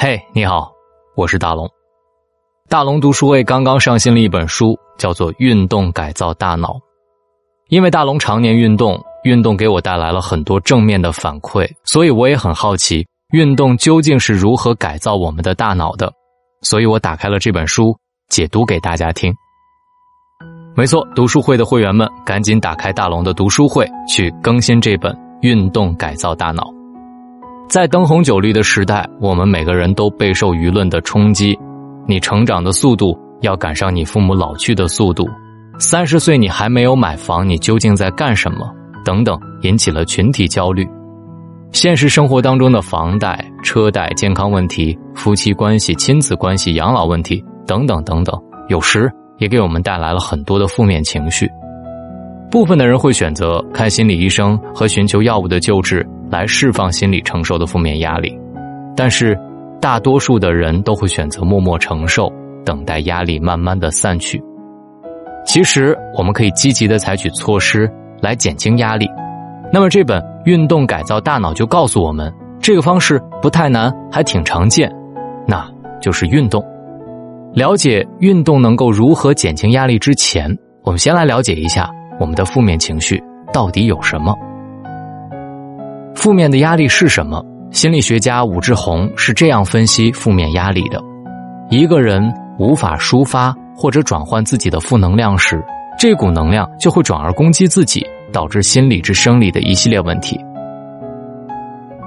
嘿，你好，我是大龙。大龙读书会刚刚上新了一本书，叫做《运动改造大脑》。因为大龙常年运动，运动给我带来了很多正面的反馈，所以我也很好奇，运动究竟是如何改造我们的大脑的。所以我打开了这本书，解读给大家听。没错，读书会的会员们赶紧打开大龙的读书会，去更新这本《运动改造大脑》。在灯红酒绿的时代，我们每个人都备受舆论的冲击。你成长的速度要赶上你父母老去的速度，三十岁你还没有买房，你究竟在干什么？等等，引起了群体焦虑。现实生活当中的房贷、车贷、健康问题、夫妻关系、亲子关系、养老问题等等等等，有时也给我们带来了很多的负面情绪。部分的人会选择看心理医生和寻求药物的救治。来释放心理承受的负面压力，但是大多数的人都会选择默默承受，等待压力慢慢的散去。其实我们可以积极的采取措施来减轻压力。那么这本《运动改造大脑》就告诉我们，这个方式不太难，还挺常见，那就是运动。了解运动能够如何减轻压力之前，我们先来了解一下我们的负面情绪到底有什么。负面的压力是什么？心理学家武志红是这样分析负面压力的：一个人无法抒发或者转换自己的负能量时，这股能量就会转而攻击自己，导致心理至生理的一系列问题。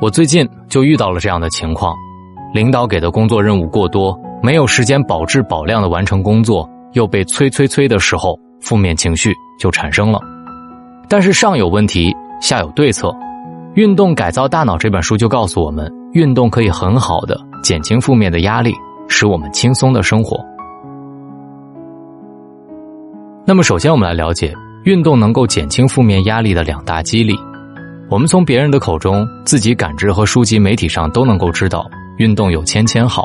我最近就遇到了这样的情况：领导给的工作任务过多，没有时间保质保量的完成工作，又被催催催的时候，负面情绪就产生了。但是上有问题，下有对策。《运动改造大脑》这本书就告诉我们，运动可以很好的减轻负面的压力，使我们轻松的生活。那么，首先我们来了解运动能够减轻负面压力的两大机理。我们从别人的口中、自己感知和书籍、媒体上都能够知道，运动有千千好，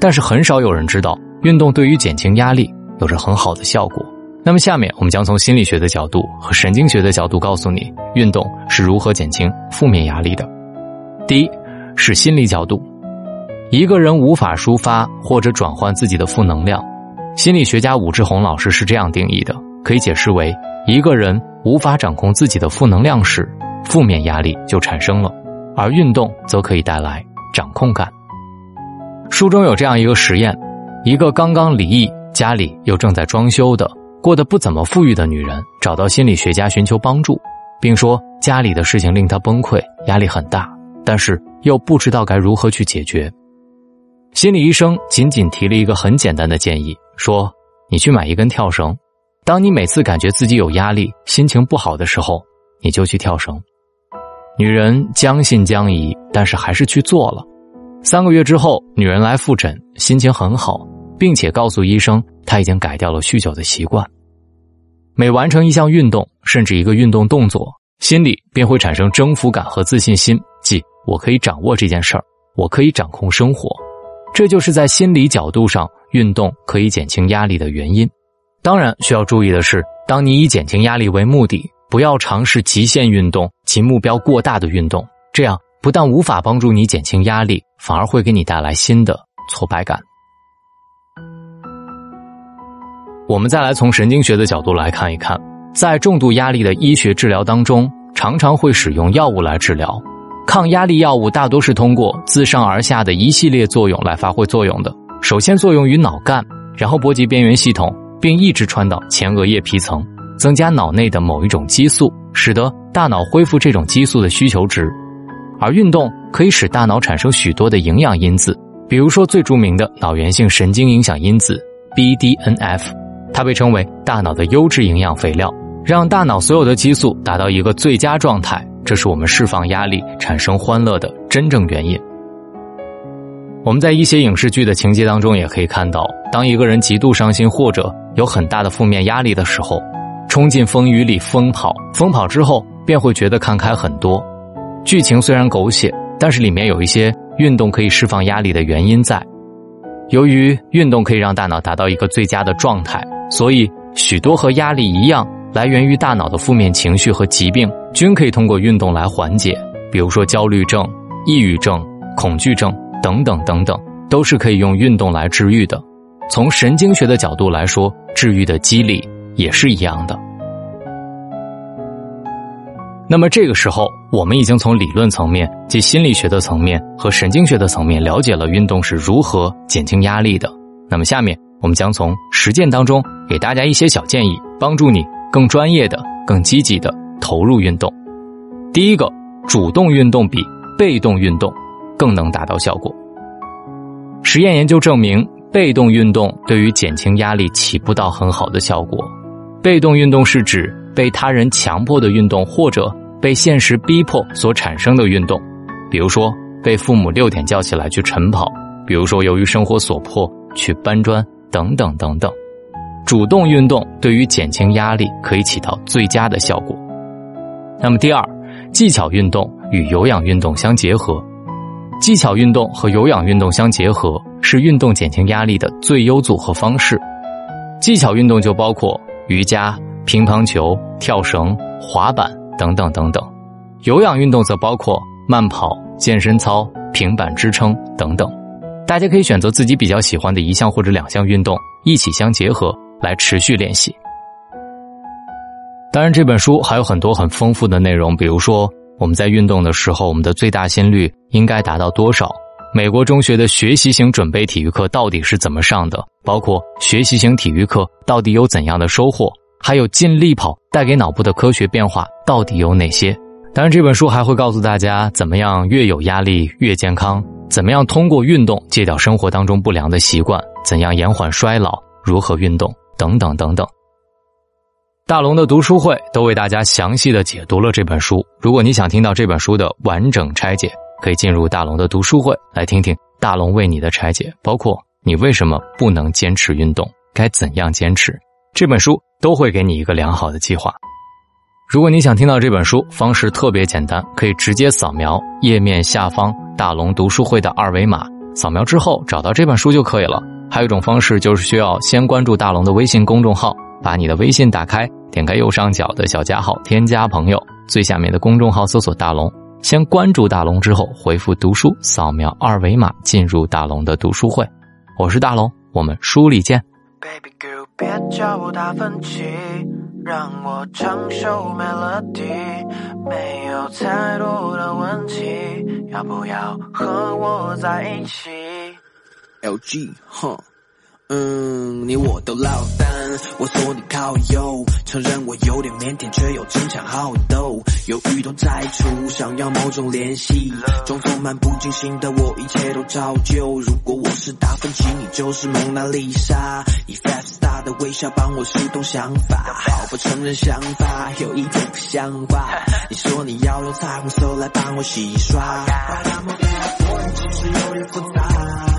但是很少有人知道，运动对于减轻压力有着很好的效果。那么，下面我们将从心理学的角度和神经学的角度告诉你，运动是如何减轻负面压力的。第一，是心理角度。一个人无法抒发或者转换自己的负能量，心理学家武志红老师是这样定义的：可以解释为，一个人无法掌控自己的负能量时，负面压力就产生了，而运动则可以带来掌控感。书中有这样一个实验：一个刚刚离异、家里又正在装修的。过得不怎么富裕的女人找到心理学家寻求帮助，并说家里的事情令她崩溃，压力很大，但是又不知道该如何去解决。心理医生仅仅提了一个很简单的建议，说：“你去买一根跳绳，当你每次感觉自己有压力、心情不好的时候，你就去跳绳。”女人将信将疑，但是还是去做了。三个月之后，女人来复诊，心情很好，并且告诉医生她已经改掉了酗酒的习惯。每完成一项运动，甚至一个运动动作，心里便会产生征服感和自信心，即我可以掌握这件事儿，我可以掌控生活。这就是在心理角度上，运动可以减轻压力的原因。当然，需要注意的是，当你以减轻压力为目的，不要尝试极限运动及目标过大的运动，这样不但无法帮助你减轻压力，反而会给你带来新的挫败感。我们再来从神经学的角度来看一看，在重度压力的医学治疗当中，常常会使用药物来治疗。抗压力药物大多是通过自上而下的一系列作用来发挥作用的。首先作用于脑干，然后波及边缘系统，并一直传导前额叶皮层，增加脑内的某一种激素，使得大脑恢复这种激素的需求值。而运动可以使大脑产生许多的营养因子，比如说最著名的脑源性神经影响因子 BDNF。它被称为大脑的优质营养肥料，让大脑所有的激素达到一个最佳状态，这是我们释放压力、产生欢乐的真正原因。我们在一些影视剧的情节当中也可以看到，当一个人极度伤心或者有很大的负面压力的时候，冲进风雨里疯跑，疯跑之后便会觉得看开很多。剧情虽然狗血，但是里面有一些运动可以释放压力的原因在。由于运动可以让大脑达到一个最佳的状态。所以，许多和压力一样来源于大脑的负面情绪和疾病，均可以通过运动来缓解。比如说焦虑症、抑郁症、恐惧症等等等等，都是可以用运动来治愈的。从神经学的角度来说，治愈的机理也是一样的。那么这个时候，我们已经从理论层面、即心理学的层面和神经学的层面了解了运动是如何减轻压力的。那么下面，我们将从实践当中给大家一些小建议，帮助你更专业的、更积极的投入运动。第一个，主动运动比被动运动更能达到效果。实验研究证明，被动运动对于减轻压力起不到很好的效果。被动运动是指。被他人强迫的运动，或者被现实逼迫所产生的运动，比如说被父母六点叫起来去晨跑，比如说由于生活所迫去搬砖等等等等。主动运动对于减轻压力可以起到最佳的效果。那么第二，技巧运动与有氧运动相结合，技巧运动和有氧运动相结合是运动减轻压力的最优组合方式。技巧运动就包括瑜伽。乒乓球、跳绳、滑板等等等等，有氧运动则包括慢跑、健身操、平板支撑等等。大家可以选择自己比较喜欢的一项或者两项运动一起相结合来持续练习。当然，这本书还有很多很丰富的内容，比如说我们在运动的时候，我们的最大心率应该达到多少？美国中学的学习型准备体育课到底是怎么上的？包括学习型体育课到底有怎样的收获？还有尽力跑带给脑部的科学变化到底有哪些？当然，这本书还会告诉大家怎么样越有压力越健康，怎么样通过运动戒掉生活当中不良的习惯，怎样延缓衰老，如何运动等等等等。大龙的读书会都为大家详细的解读了这本书。如果你想听到这本书的完整拆解，可以进入大龙的读书会来听听大龙为你的拆解，包括你为什么不能坚持运动，该怎样坚持。这本书。都会给你一个良好的计划。如果你想听到这本书，方式特别简单，可以直接扫描页面下方大龙读书会的二维码，扫描之后找到这本书就可以了。还有一种方式，就是需要先关注大龙的微信公众号，把你的微信打开，点开右上角的小加号，添加朋友，最下面的公众号搜索大龙，先关注大龙之后回复读书，扫描二维码进入大龙的读书会。我是大龙，我们书里见。别叫我达芬奇，让我唱首 melody，没有太多的问题，要不要和我在一起？LG，哼。嗯，你我都落单，我说你靠右，承认我有点腼腆，却又争强好斗，犹豫都在出，想要某种联系，装作漫不经心的我，一切都照旧。如果我是达芬奇，你就是蒙娜丽莎，以 fast star 的微笑帮我疏通想法，好不承认想法有一点不像话。你说你要用彩虹色来帮我洗刷，其实有点复杂，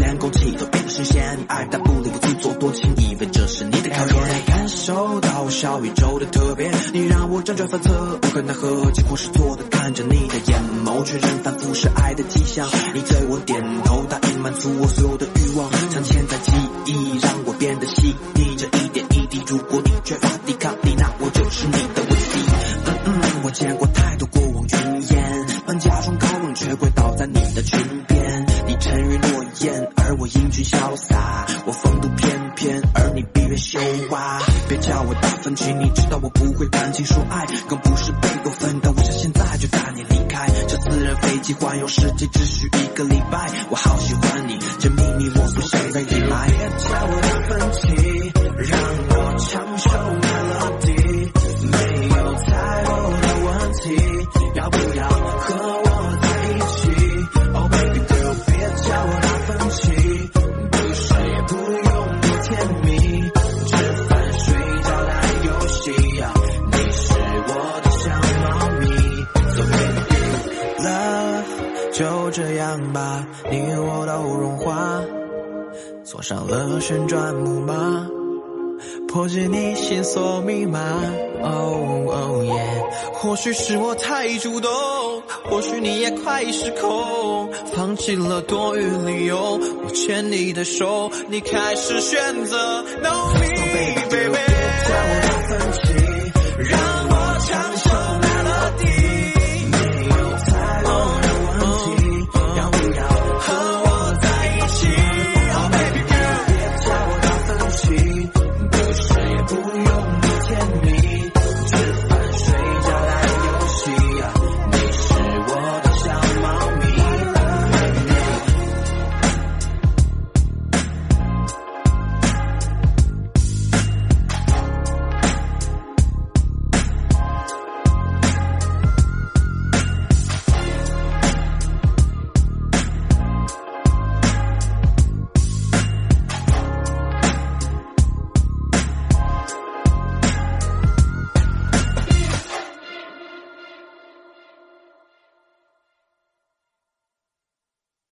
连空气都变得新鲜，你爱答不理，我自作多情，以为这是你的考验。感受到小宇宙的特别，你让我辗转反侧，无可奈何，几乎是错的。看着你的眼眸，确认反复是爱的迹象。你对我点头，答应满足我所有的欲望，镶嵌在记忆，让我变得细腻。这一点一滴，如果你缺乏飞机环游世界只需一个礼拜，我好喜欢你，这秘密我不这样吧，你我都融化，坐上了旋转木马，破解你线索密码。哦哦耶，或许是我太主动，或许你也快失控，放弃了多余理由，我牵你的手，你开始选择。No me baby。